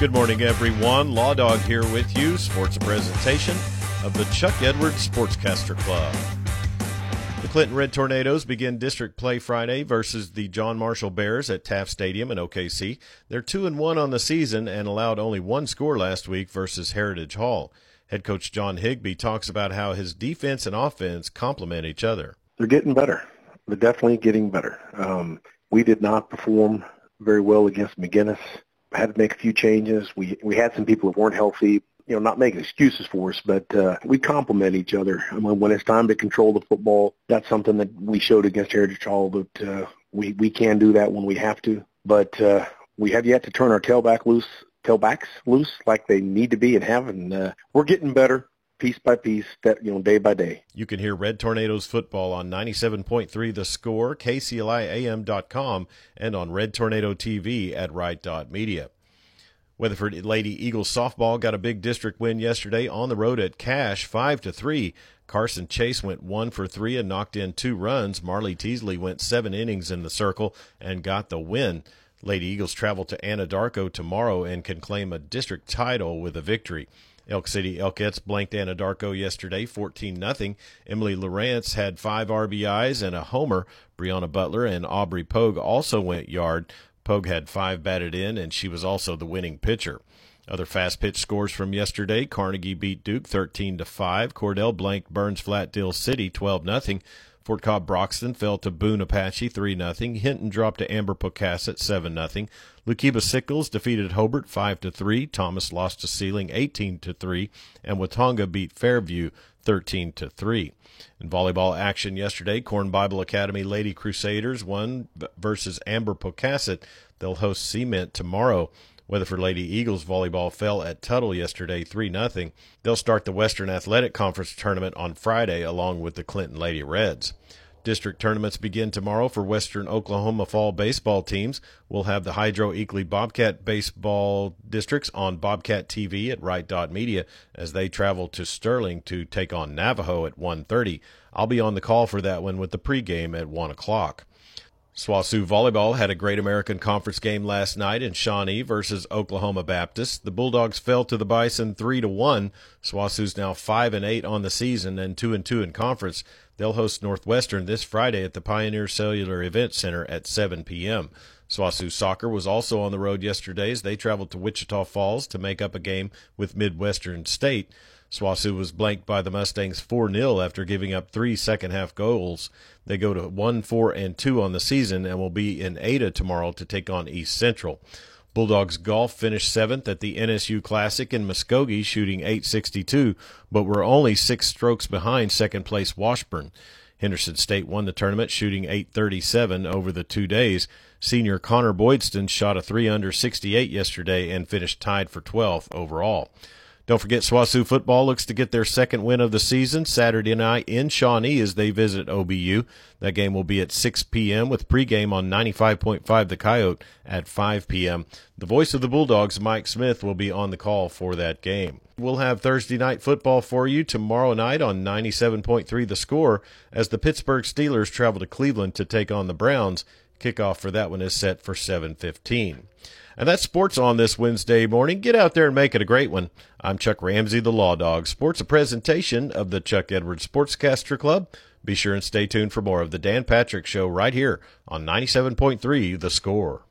Good morning, everyone. Law Dog here with you. Sports presentation of the Chuck Edwards Sportscaster Club. The Clinton Red Tornadoes begin district play Friday versus the John Marshall Bears at Taft Stadium in OKC. They're two and one on the season and allowed only one score last week versus Heritage Hall. Head coach John Higby talks about how his defense and offense complement each other. They're getting better. They're definitely getting better. Um, we did not perform very well against McGuinness had to make a few changes. We we had some people who weren't healthy. You know, not making excuses for us, but uh, we complement each other. I mean, when it's time to control the football, that's something that we showed against Heritage Hall that uh, we we can do that when we have to. But uh, we have yet to turn our tailback loose, tailbacks loose like they need to be and have, and uh, we're getting better piece by piece, that you know, day by day. You can hear Red Tornadoes football on 97.3 The Score, KCLIAM.com, and on Red Tornado TV at Right.media. Weatherford Lady Eagles softball got a big district win yesterday on the road at Cash, five to three. Carson Chase went one for three and knocked in two runs. Marley Teasley went seven innings in the circle and got the win. Lady Eagles travel to Anadarko tomorrow and can claim a district title with a victory. Elk City Elkettes blanked Anadarko yesterday, 14 0. Emily Lawrence had five RBIs and a homer. Brianna Butler and Aubrey Pogue also went yard. Pogue had five batted in, and she was also the winning pitcher. Other fast pitch scores from yesterday: Carnegie beat Duke 13 to 5. Cordell blanked Burns Flat Dill City 12 0. Fort Cobb Broxton fell to Boone Apache 3 0. Hinton dropped to Amber Pocasset 7 0. Lookeba Sickles defeated Hobart 5 3. Thomas lost to Seiling 18 3. And Watonga beat Fairview 13 3. In volleyball action yesterday, Corn Bible Academy Lady Crusaders won versus Amber Pocasset. They'll host Cement tomorrow. Weatherford Lady Eagles volleyball fell at Tuttle yesterday 3 0. They'll start the Western Athletic Conference tournament on Friday along with the Clinton Lady Reds. District tournaments begin tomorrow for Western Oklahoma fall baseball teams. We'll have the Hydro Eakly Bobcat baseball districts on Bobcat TV at Right Media as they travel to Sterling to take on Navajo at 1:30. I'll be on the call for that one with the pregame at 1 o'clock. SWOSU Volleyball had a Great American Conference game last night in Shawnee versus Oklahoma Baptist. The Bulldogs fell to the Bison 3 to 1. SWOSU's now 5 and 8 on the season and 2 and 2 in conference. They'll host Northwestern this Friday at the Pioneer Cellular Event Center at 7 p.m. SWOSU Soccer was also on the road yesterday as they traveled to Wichita Falls to make up a game with Midwestern State. SWOSU was blanked by the Mustangs 4 0 after giving up three second half goals. They go to 1 4 and 2 on the season and will be in Ada tomorrow to take on East Central. Bulldogs Golf finished seventh at the NSU Classic in Muskogee, shooting 862, but were only six strokes behind second place Washburn. Henderson State won the tournament, shooting 837 over the two days. Senior Connor Boydston shot a 3 under 68 yesterday and finished tied for 12th overall. Don't forget, SWOSU football looks to get their second win of the season Saturday night in Shawnee as they visit OBU. That game will be at 6 p.m. with pregame on 95.5 The Coyote at 5 p.m. The voice of the Bulldogs, Mike Smith, will be on the call for that game. We'll have Thursday night football for you tomorrow night on 97.3 The Score as the Pittsburgh Steelers travel to Cleveland to take on the Browns. Kickoff for that one is set for 7:15. And that's sports on this Wednesday morning. Get out there and make it a great one. I'm Chuck Ramsey, the Law Dog. Sports a presentation of the Chuck Edwards Sportscaster Club. Be sure and stay tuned for more of the Dan Patrick Show right here on 97.3 The Score.